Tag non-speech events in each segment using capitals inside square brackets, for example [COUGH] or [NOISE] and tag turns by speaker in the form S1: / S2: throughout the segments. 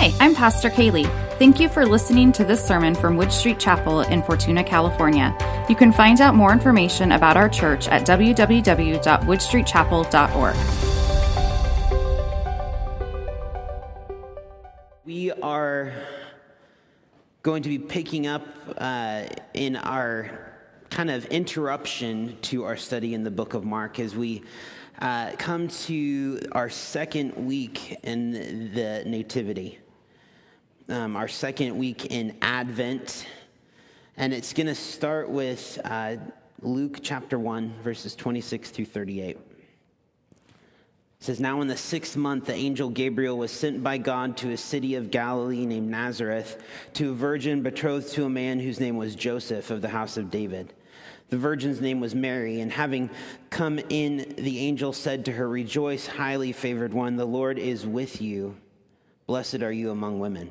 S1: Hi, I'm Pastor Kaylee. Thank you for listening to this sermon from Wood Street Chapel in Fortuna, California. You can find out more information about our church at www.woodstreetchapel.org.
S2: We are going to be picking up uh, in our kind of interruption to our study in the book of Mark as we uh, come to our second week in the Nativity, um, our second week in Advent. And it's going to start with uh, Luke chapter 1, verses 26 through 38. It says, Now in the sixth month, the angel Gabriel was sent by God to a city of Galilee named Nazareth to a virgin betrothed to a man whose name was Joseph of the house of David. The virgin's name was Mary, and having come in, the angel said to her, Rejoice, highly favored one, the Lord is with you. Blessed are you among women.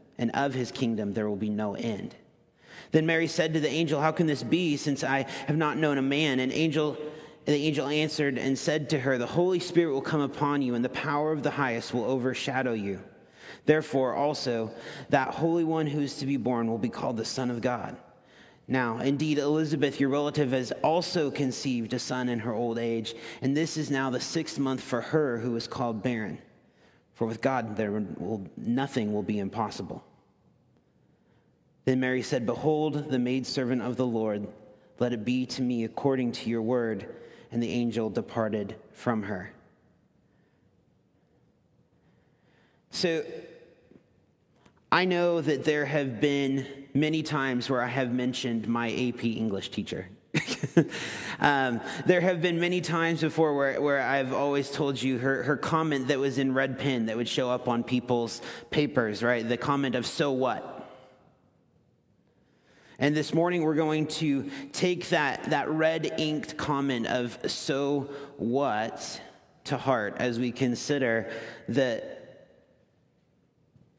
S2: and of his kingdom there will be no end. Then Mary said to the angel, How can this be, since I have not known a man? And angel the angel answered and said to her, The Holy Spirit will come upon you, and the power of the highest will overshadow you. Therefore, also, that Holy One who is to be born will be called the Son of God. Now, indeed, Elizabeth, your relative, has also conceived a son in her old age, and this is now the sixth month for her who is called barren. For with God, there will, nothing will be impossible. Then Mary said, Behold, the maidservant of the Lord, let it be to me according to your word. And the angel departed from her. So, I know that there have been many times where I have mentioned my AP English teacher. [LAUGHS] um, there have been many times before where, where I've always told you her, her comment that was in red pen that would show up on people's papers, right? The comment of, so what? And this morning we're going to take that, that red inked comment of, so what, to heart as we consider the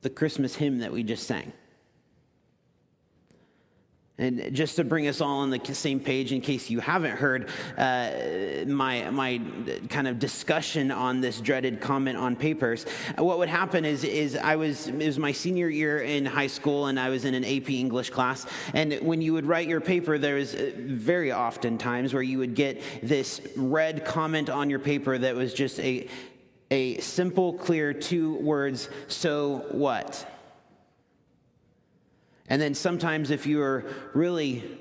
S2: the Christmas hymn that we just sang. And just to bring us all on the same page, in case you haven't heard uh, my, my kind of discussion on this dreaded comment on papers, what would happen is, is I was, it was my senior year in high school and I was in an AP English class. And when you would write your paper, there was uh, very often times where you would get this red comment on your paper that was just a, a simple, clear two words, so what? And then sometimes, if you were really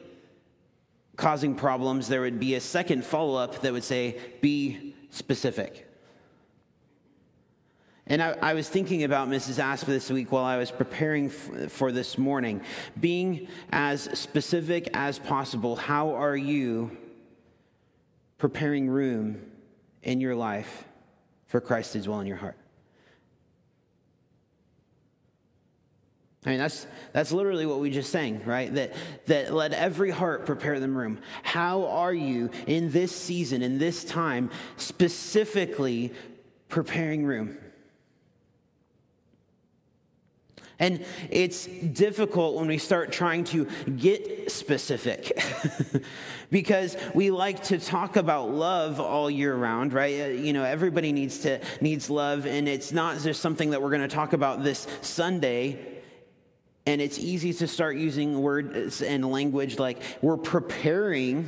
S2: causing problems, there would be a second follow up that would say, be specific. And I, I, was thinking about Mrs. Asp this week while I was preparing f- for this morning. Being as specific as possible, how are you preparing room in your life for Christ to dwell in your heart. I mean, that's, that's literally what we just sang, right? That, that let every heart prepare them room. How are you in this season, in this time, specifically preparing room? And it's difficult when we start trying to get specific [LAUGHS] because we like to talk about love all year round, right? Uh, you know, everybody needs to needs love and it's not just something that we're going to talk about this Sunday. And it's easy to start using words and language like we're preparing.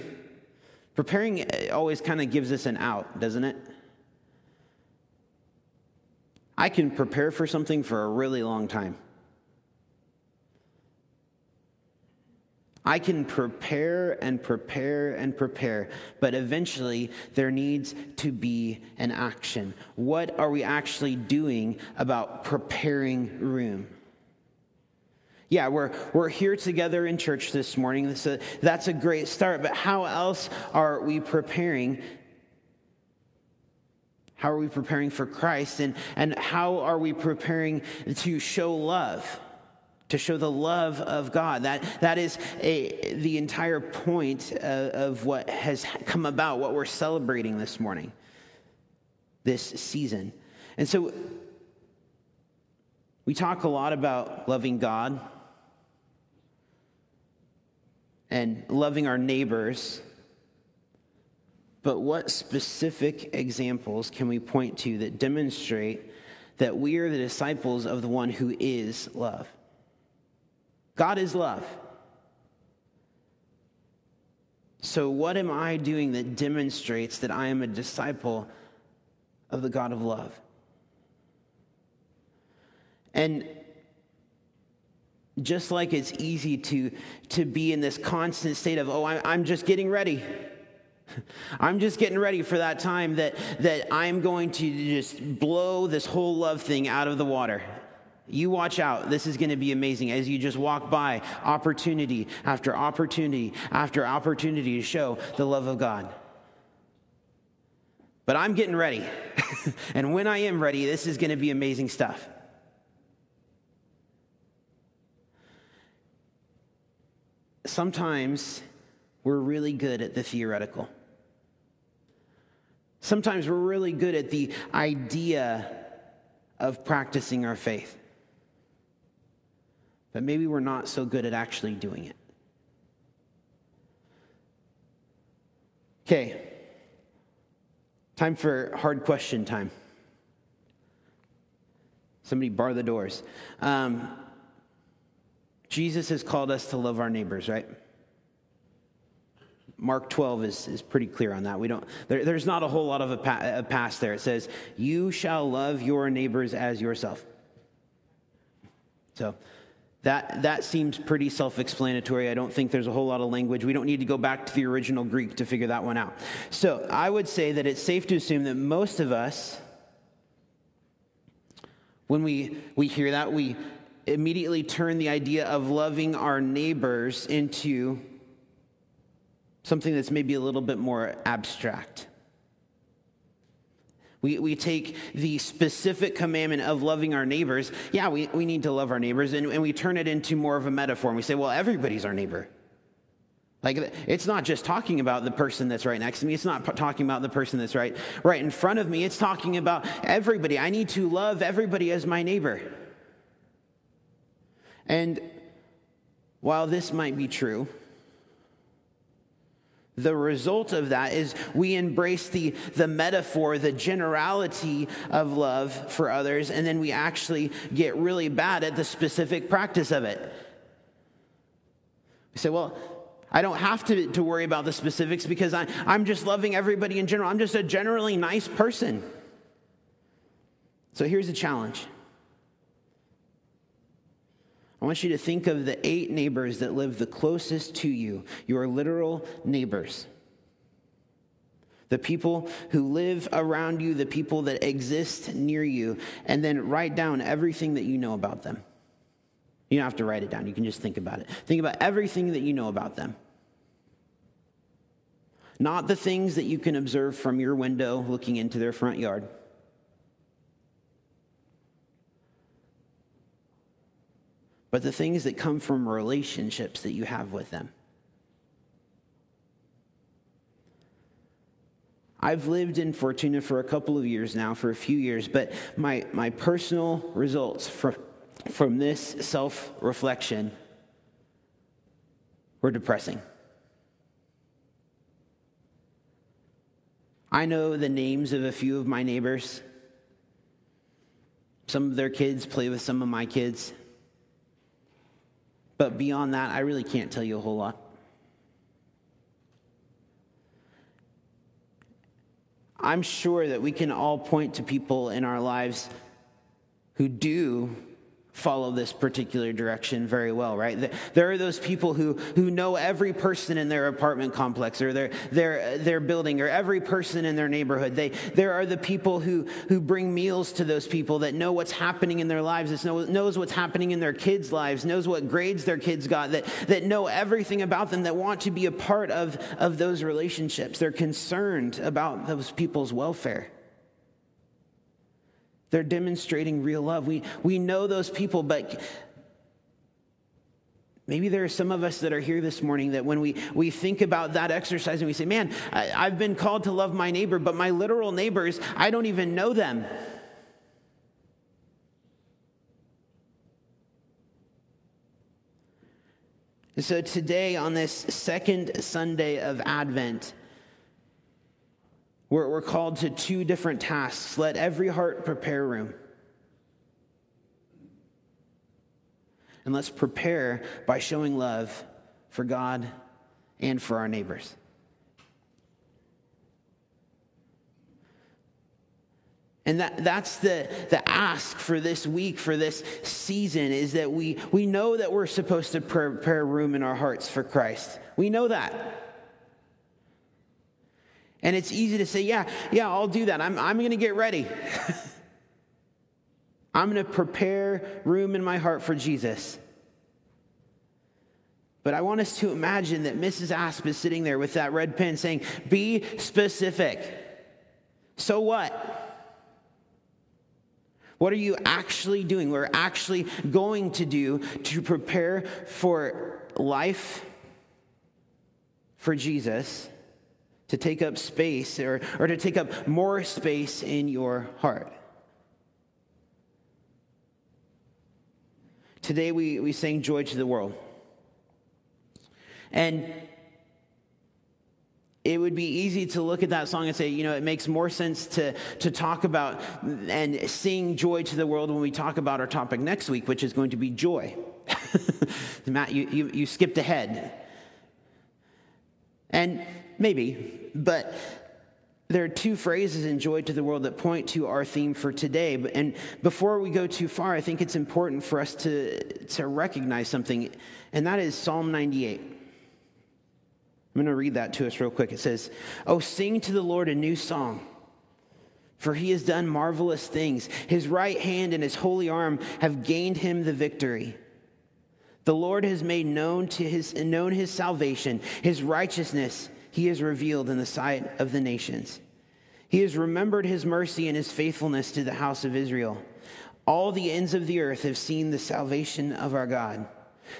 S2: Preparing always kind of gives us an out, doesn't it? I can prepare for something for a really long time. I can prepare and prepare and prepare, but eventually there needs to be an action. What are we actually doing about preparing room? Yeah, we're, we're here together in church this morning. That's a, uh, that's a great start, but how else are we preparing? How are we preparing for Christ? And, and how are we preparing to show love? to show the love of God. That, that is a, the entire point of, of what has come about, what we're celebrating this morning, this season. And so we talk a lot about loving God and loving our neighbors. But what specific examples can we point to that demonstrate that we are the disciples of the one who is love? God is love. So, what am I doing that demonstrates that I am a disciple of the God of love? And just like it's easy to, to be in this constant state of, oh, I'm just getting ready. [LAUGHS] I'm just getting ready for that time that, that I'm going to just blow this whole love thing out of the water. You watch out. This is going to be amazing as you just walk by opportunity after opportunity after opportunity to show the love of God. But I'm getting ready. [LAUGHS] and when I am ready, this is going to be amazing stuff. Sometimes we're really good at the theoretical. Sometimes we're really good at the idea of practicing our faith but maybe we're not so good at actually doing it. Okay, time for hard question time. Somebody bar the doors. Um, Jesus has called us to love our neighbors, right? Mark 12 is, is pretty clear on that. We don't, there, there's not a whole lot of a, pa- a pass there. It says, You shall love your neighbors as yourself. So that, that seems pretty self explanatory. I don't think there's a whole lot of language. We don't need to go back to the original Greek to figure that one out. So I would say that it's safe to assume that most of us, when we, we hear that, we immediately turn the idea of loving our neighbors into something that's maybe a little bit more abstract. We, we take the specific commandment of loving our neighbors. Yeah, we, we need to love our neighbors, and, and we turn it into more of a metaphor. And we say, well, everybody's our neighbor. Like it's not just talking about the person that's right next to me. It's not talking about the person that's right right in front of me. It's talking about everybody. I need to love everybody as my neighbor. And while this might be true, the result of that is we embrace the, the metaphor, the generality of love for others, and then we actually get really bad at the specific practice of it. We say, well, I don't have to, to worry about the specifics because I, I'm just loving everybody in general. I'm just a generally nice person. So here's the challenge I want you to think of the eight neighbors that live the closest to you, your literal neighbors. The people who live around you, the people that exist near you, and then write down everything that you know about them. You don't have to write it down, you can just think about it. Think about everything that you know about them. Not the things that you can observe from your window looking into their front yard. But the things that come from relationships that you have with them. I've lived in Fortuna for a couple of years now, for a few years, but my, my personal results from, from this self reflection were depressing. I know the names of a few of my neighbors. Some of their kids play with some of my kids. But beyond that, I really can't tell you a whole lot. I'm sure that we can all point to people in our lives who do follow this particular direction very well, right? There are those people who, who know every person in their apartment complex or their, their, their building or every person in their neighborhood. They, there are the people who, who bring meals to those people that know what's happening in their lives, that know, knows what's happening in their kids' lives, knows what grades their kids got, that, that know everything about them, that want to be a part of, of those relationships. They're concerned about those people's welfare. They're demonstrating real love. We, we know those people, but Maybe there are some of us that are here this morning that when we, we think about that exercise and we say, man, I, I've been called to love my neighbor, but my literal neighbors, I don't even know them. And so today, on this second Sunday of Advent, we're, we're called to two different tasks. Let every heart prepare room. And let's prepare by showing love for God and for our neighbors. And that, that's the, the ask for this week, for this season, is that we, we know that we're supposed to prepare room in our hearts for Christ. We know that. And it's easy to say, yeah, yeah, I'll do that. I'm, I'm going to get ready. [LAUGHS] I'm going to prepare room in my heart for Jesus. But I want us to imagine that Mrs. Asp is sitting there with that red pen saying, Be specific. So what? What are you actually doing? We're actually going to do to prepare for life for Jesus to take up space or, or to take up more space in your heart. Today we, we sang Joy to the World. And it would be easy to look at that song and say, you know, it makes more sense to, to talk about and sing joy to the world when we talk about our topic next week, which is going to be joy. [LAUGHS] Matt, you, you, you skipped ahead. And maybe, but there are two phrases in Joy to the World that point to our theme for today. And before we go too far, I think it's important for us to, to recognize something, and that is Psalm 98. I'm going to read that to us real quick. It says, Oh, sing to the Lord a new song, for he has done marvelous things. His right hand and his holy arm have gained him the victory. The Lord has made known to his known his salvation, his righteousness he has revealed in the sight of the nations. He has remembered his mercy and his faithfulness to the house of Israel. All the ends of the earth have seen the salvation of our God.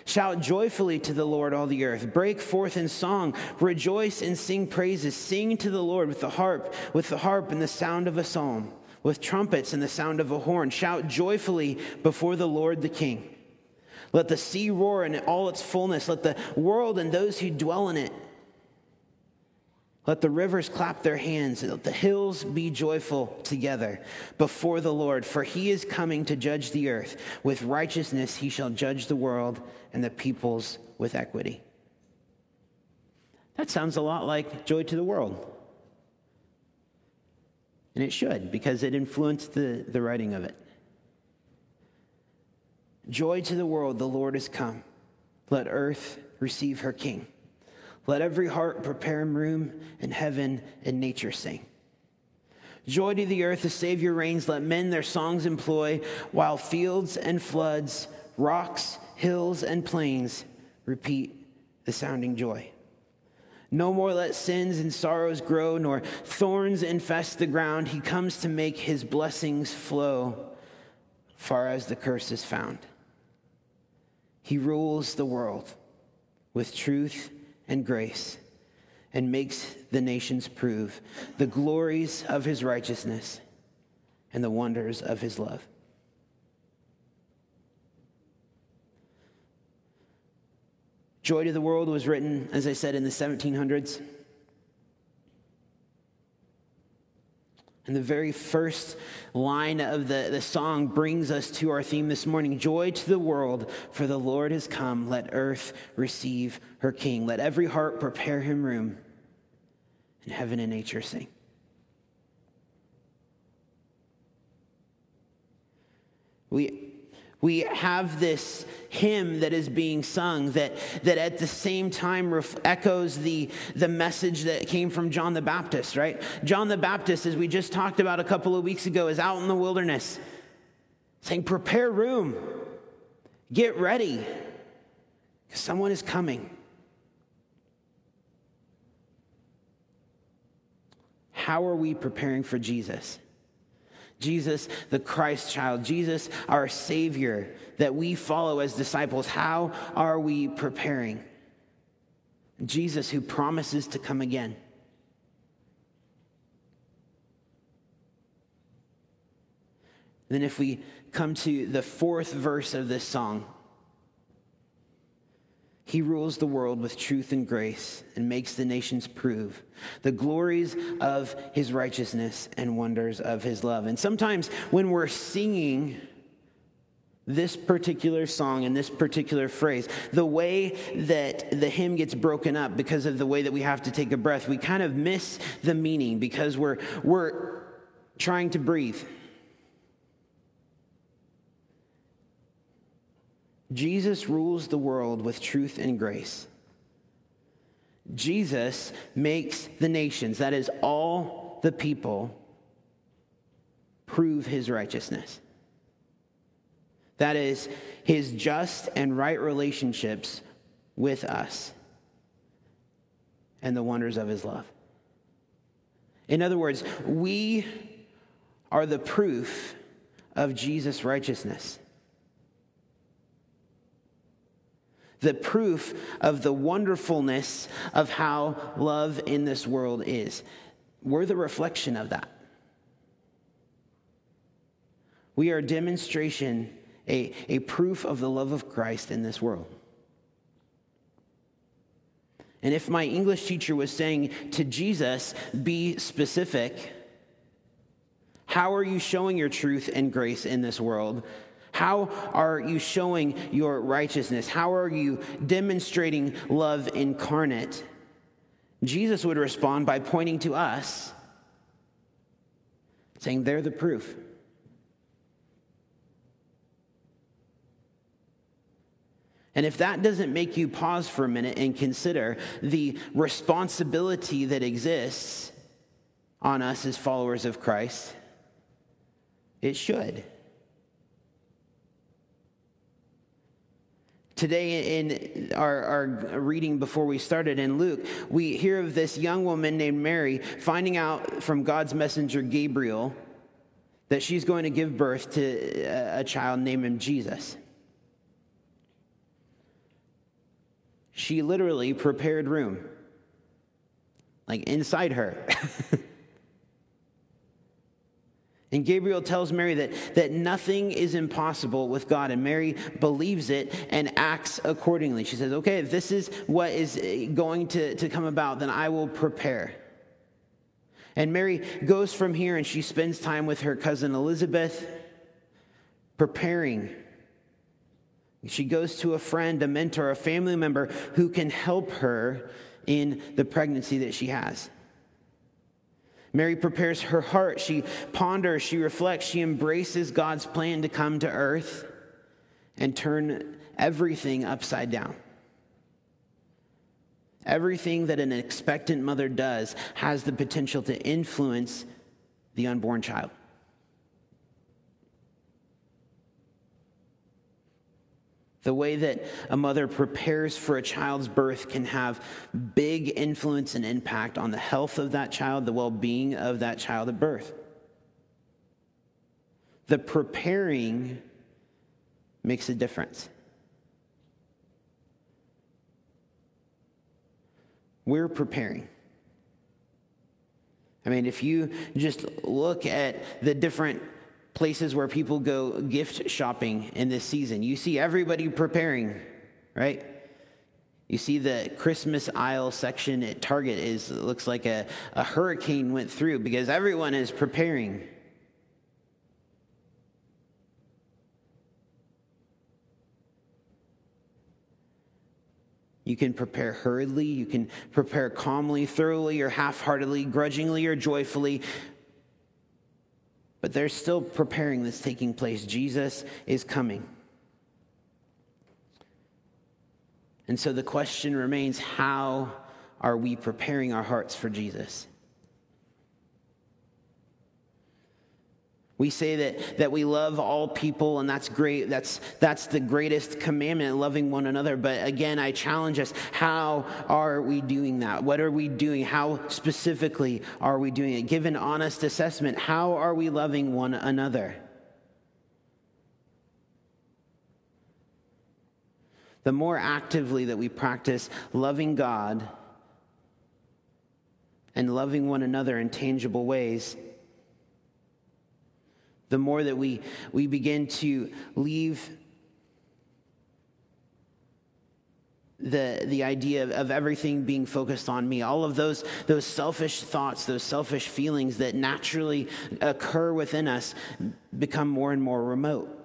S2: Shout joyfully to the Lord, all the earth. Break forth in song. Rejoice and sing praises. Sing to the Lord with the harp, with the harp and the sound of a psalm, with trumpets and the sound of a horn. Shout joyfully before the Lord the King. Let the sea roar in all its fullness. Let the world and those who dwell in it let the rivers clap their hands, let the hills be joyful together before the Lord, for he is coming to judge the earth. With righteousness he shall judge the world and the peoples with equity. That sounds a lot like Joy to the World. And it should, because it influenced the, the writing of it. Joy to the world, the Lord has come. Let earth receive her king. Let every heart prepare room in heaven and nature sing. Joy to the earth, the Savior reigns. Let men their songs employ, while fields and floods, rocks, hills, and plains repeat the sounding joy. No more let sins and sorrows grow, nor thorns infest the ground. He comes to make his blessings flow far as the curse is found. He rules the world with truth and grace and makes the nations prove the glories of his righteousness and the wonders of his love. Joy to the World was written, as I said, in the 1700s. And the very first line of the, the song brings us to our theme this morning Joy to the world, for the Lord has come. Let earth receive her King. Let every heart prepare him room, and heaven and nature sing. We, we have this hymn that is being sung that, that at the same time ref- echoes the, the message that came from John the Baptist, right? John the Baptist, as we just talked about a couple of weeks ago, is out in the wilderness saying, Prepare room, get ready, because someone is coming. How are we preparing for Jesus? Jesus, the Christ child, Jesus, our Savior, that we follow as disciples, how are we preparing? Jesus, who promises to come again. Then, if we come to the fourth verse of this song, he rules the world with truth and grace and makes the nations prove the glories of his righteousness and wonders of his love. And sometimes when we're singing this particular song and this particular phrase, the way that the hymn gets broken up because of the way that we have to take a breath, we kind of miss the meaning because we're, we're trying to breathe. Jesus rules the world with truth and grace. Jesus makes the nations, that is, all the people, prove his righteousness. That is, his just and right relationships with us and the wonders of his love. In other words, we are the proof of Jesus' righteousness. The proof of the wonderfulness of how love in this world is. We're the reflection of that. We are a demonstration, a, a proof of the love of Christ in this world. And if my English teacher was saying to Jesus, be specific, how are you showing your truth and grace in this world? How are you showing your righteousness? How are you demonstrating love incarnate? Jesus would respond by pointing to us, saying, They're the proof. And if that doesn't make you pause for a minute and consider the responsibility that exists on us as followers of Christ, it should. Today, in our, our, reading before we started in Luke, we hear of this young woman named Mary finding out from God's messenger Gabriel that she's going to give birth to a child named Jesus. She literally prepared room, like inside her. [LAUGHS] And Gabriel tells Mary that, that nothing is impossible with God, and Mary believes it and acts accordingly. She says, Okay, if this is what is going to, to come about, then I will prepare. And Mary goes from here and she spends time with her cousin Elizabeth, preparing. She goes to a friend, a mentor, a family member who can help her in the pregnancy that she has. Mary prepares her heart. She ponders, she reflects, she embraces God's plan to come to earth and turn everything upside down. Everything that an expectant mother does has the potential to influence the unborn child. The way that a mother prepares for a child's birth can have big influence and impact on the health of that child, the well being of that child at birth. The preparing makes a difference. We're preparing. I mean, if you just look at the different places where people go gift shopping in this season. You see everybody preparing, right? You see the Christmas aisle section at Target is looks like a, a hurricane went through because everyone is preparing. You can prepare hurriedly, you can prepare calmly, thoroughly, or half heartedly, grudgingly, or joyfully. But they're still preparing that's taking place. Jesus is coming. And so the question remains how are we preparing our hearts for Jesus? We say that, that we love all people, and that's great. That's, that's the greatest commandment, loving one another. But again, I challenge us how are we doing that? What are we doing? How specifically are we doing it? Give an honest assessment. How are we loving one another? The more actively that we practice loving God and loving one another in tangible ways, the more that we, we begin to leave the, the idea of, of everything being focused on me, all of those, those selfish thoughts, those selfish feelings that naturally occur within us become more and more remote.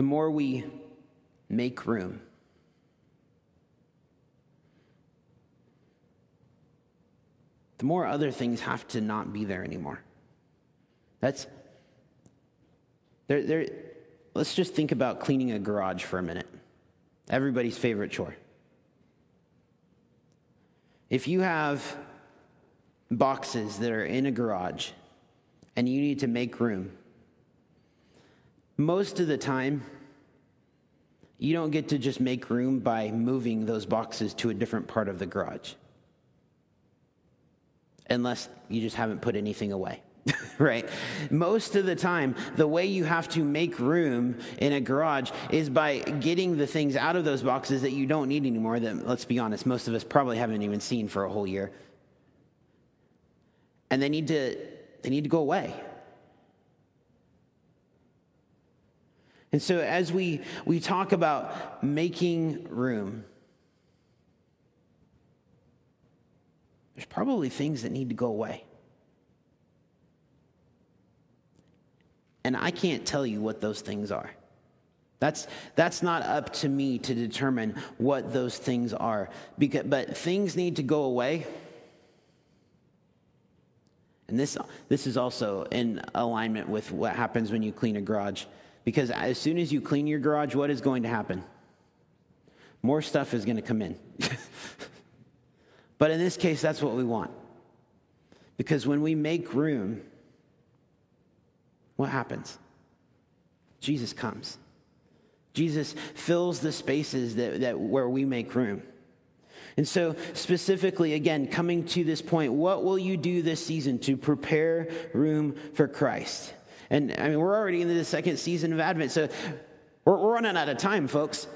S2: The more we make room. The more other things have to not be there anymore. That's there, there, let's just think about cleaning a garage for a minute. Everybody's favorite chore. If you have boxes that are in a garage and you need to make room, most of the time, you don't get to just make room by moving those boxes to a different part of the garage. Unless you just haven't put anything away. [LAUGHS] right? Most of the time, the way you have to make room in a garage is by getting the things out of those boxes that you don't need anymore, that, let's be honest, most of us probably haven't even seen for a whole year. And they need to, they need to go away. And so, as we, we talk about making room, there's probably things that need to go away. And I can't tell you what those things are. That's, that's not up to me to determine what those things are. Because, but things need to go away. And this, this is also in alignment with what happens when you clean a garage. Because as soon as you clean your garage, what is going to happen? More stuff is going to come in. [LAUGHS] but in this case, that's what we want. Because when we make room, what happens? Jesus comes. Jesus fills the spaces that, that where we make room. And so, specifically, again, coming to this point, what will you do this season to prepare room for Christ? And I mean, we're already into the second season of Advent, so we're, we're running out of time, folks.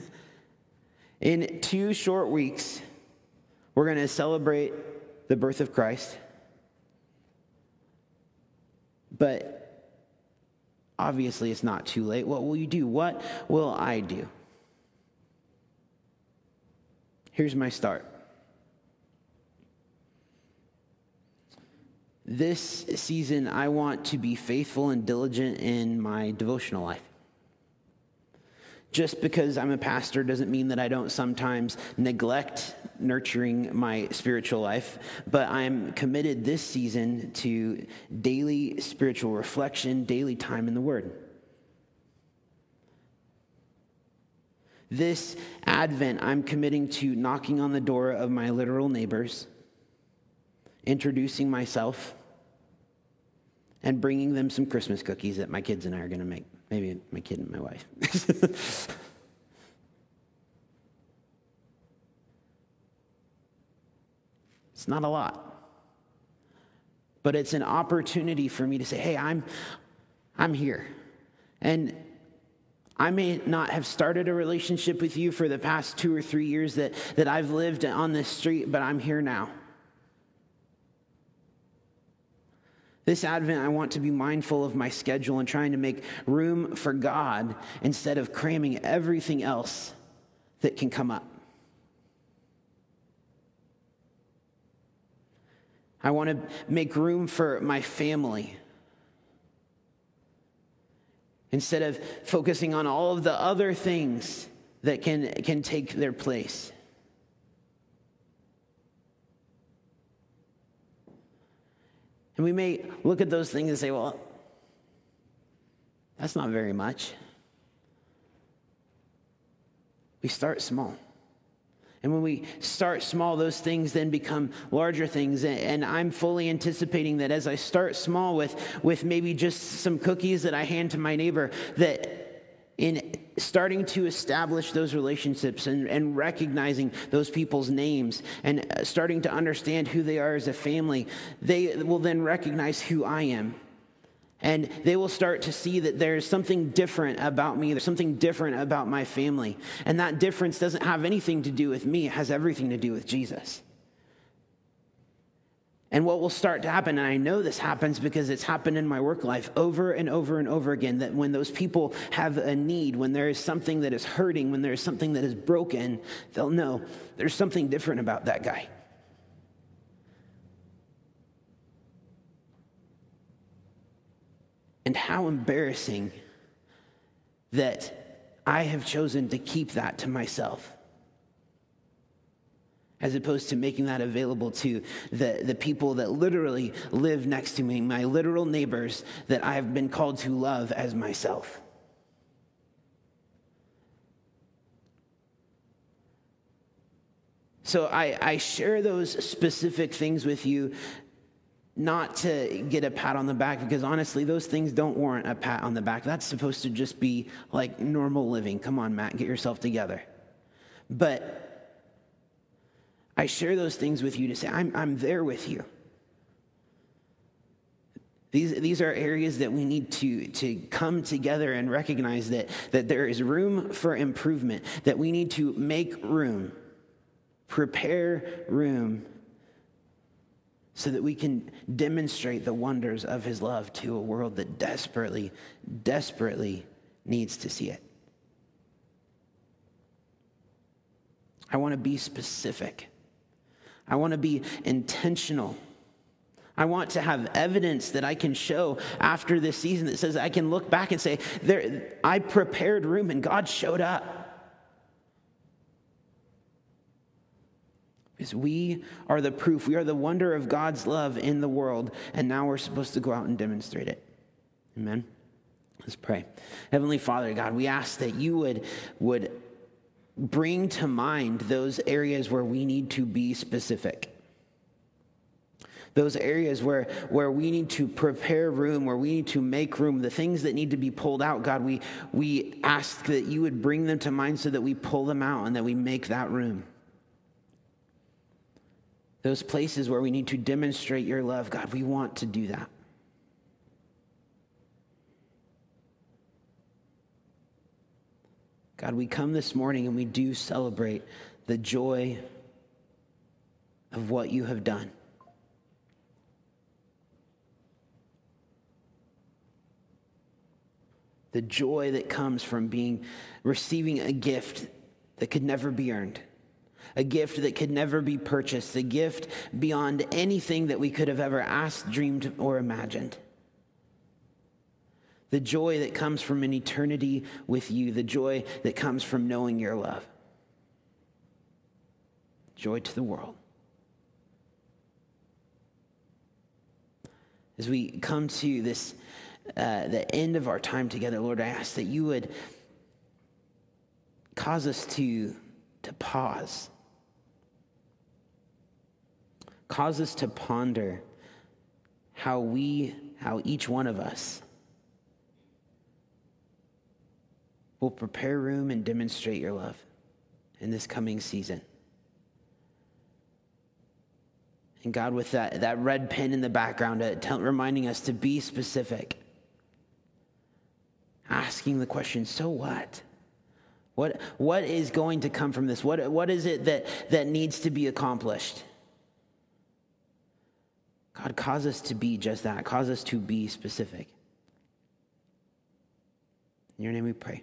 S2: [LAUGHS] In two short weeks, we're going to celebrate the birth of Christ. But obviously, it's not too late. What will you do? What will I do? Here's my start. This season, I want to be faithful and diligent in my devotional life. Just because I'm a pastor doesn't mean that I don't sometimes neglect nurturing my spiritual life, but I'm committed this season to daily spiritual reflection, daily time in the Word. This Advent, I'm committing to knocking on the door of my literal neighbors, introducing myself, and bringing them some Christmas cookies that my kids and I are going to make. Maybe my kid and my wife. [LAUGHS] it's not a lot. But it's an opportunity for me to say, hey, I'm, I'm here. And I may not have started a relationship with you for the past two or three years that, that I've lived on this street, but I'm here now. This Advent, I want to be mindful of my schedule and trying to make room for God instead of cramming everything else that can come up. I want to make room for my family instead of focusing on all of the other things that can, can take their place. And we may look at those things and say, well, that's not very much. We start small. And when we start small, those things then become larger things. And I'm fully anticipating that as I start small with, with maybe just some cookies that I hand to my neighbor, that in starting to establish those relationships and, and recognizing those people's names and uh, starting to understand who they are as a family, they will then recognize who I am. And they will start to see that there's something different about me. There's something different about my family. And that difference doesn't have anything to do with me, it has everything to do with Jesus. And what will start to happen, and I know this happens because it's happened in my work life over and over and over again, that when those people have a need, when there is something that is hurting, when there is something that is broken, they'll know there's something different about that guy. And how embarrassing that I have chosen to keep that to myself as opposed to making that available to the, the people that literally live next to me, my literal neighbors that I have been called to love as myself. So I, I share those specific things with you not to get a pat on the back because honestly, those things don't warrant a pat on the back. That's supposed to just be like normal living. Come on, Matt, get yourself together. But I share those things with you to say, I'm, I'm there with you. These, these are areas that we need to, to come together and recognize that, that there is room for improvement, that we need to make room, prepare room so that we can demonstrate the wonders of his love to a world that desperately, desperately needs to see it. I want to be specific. I want to be intentional. I want to have evidence that I can show after this season that says I can look back and say, there, I prepared room and God showed up. Because we are the proof. We are the wonder of God's love in the world, and now we're supposed to go out and demonstrate it. Amen. Let's pray. Heavenly Father, God, we ask that you would, would bring to mind those areas where we need to be specific. Those areas where, where we need to prepare room, where we need to make room, the things that need to be pulled out, God, we, we ask that you would bring them to mind so that we pull them out and that we make that room those places where we need to demonstrate your love, God, we want to do that. God, we come this morning and we do celebrate the joy of what you have done. The joy that comes from being receiving a gift that could never be earned a gift that could never be purchased, a gift beyond anything that we could have ever asked, dreamed, or imagined. The joy that comes from an eternity with you, the joy that comes from knowing your love. Joy to the world. As we come to this, uh, the end of our time together, Lord, I ask that you would cause us to, to pause cause us to ponder how we, how each one of us will prepare room and demonstrate your love in this coming season. And God, with that, that red pen in the background, uh, reminding us to be specific, asking the question, so what? What, what is going to come from this? What, what is it that, that needs to be accomplished? God, cause us to be just that. Cause us to be specific. In your name we pray.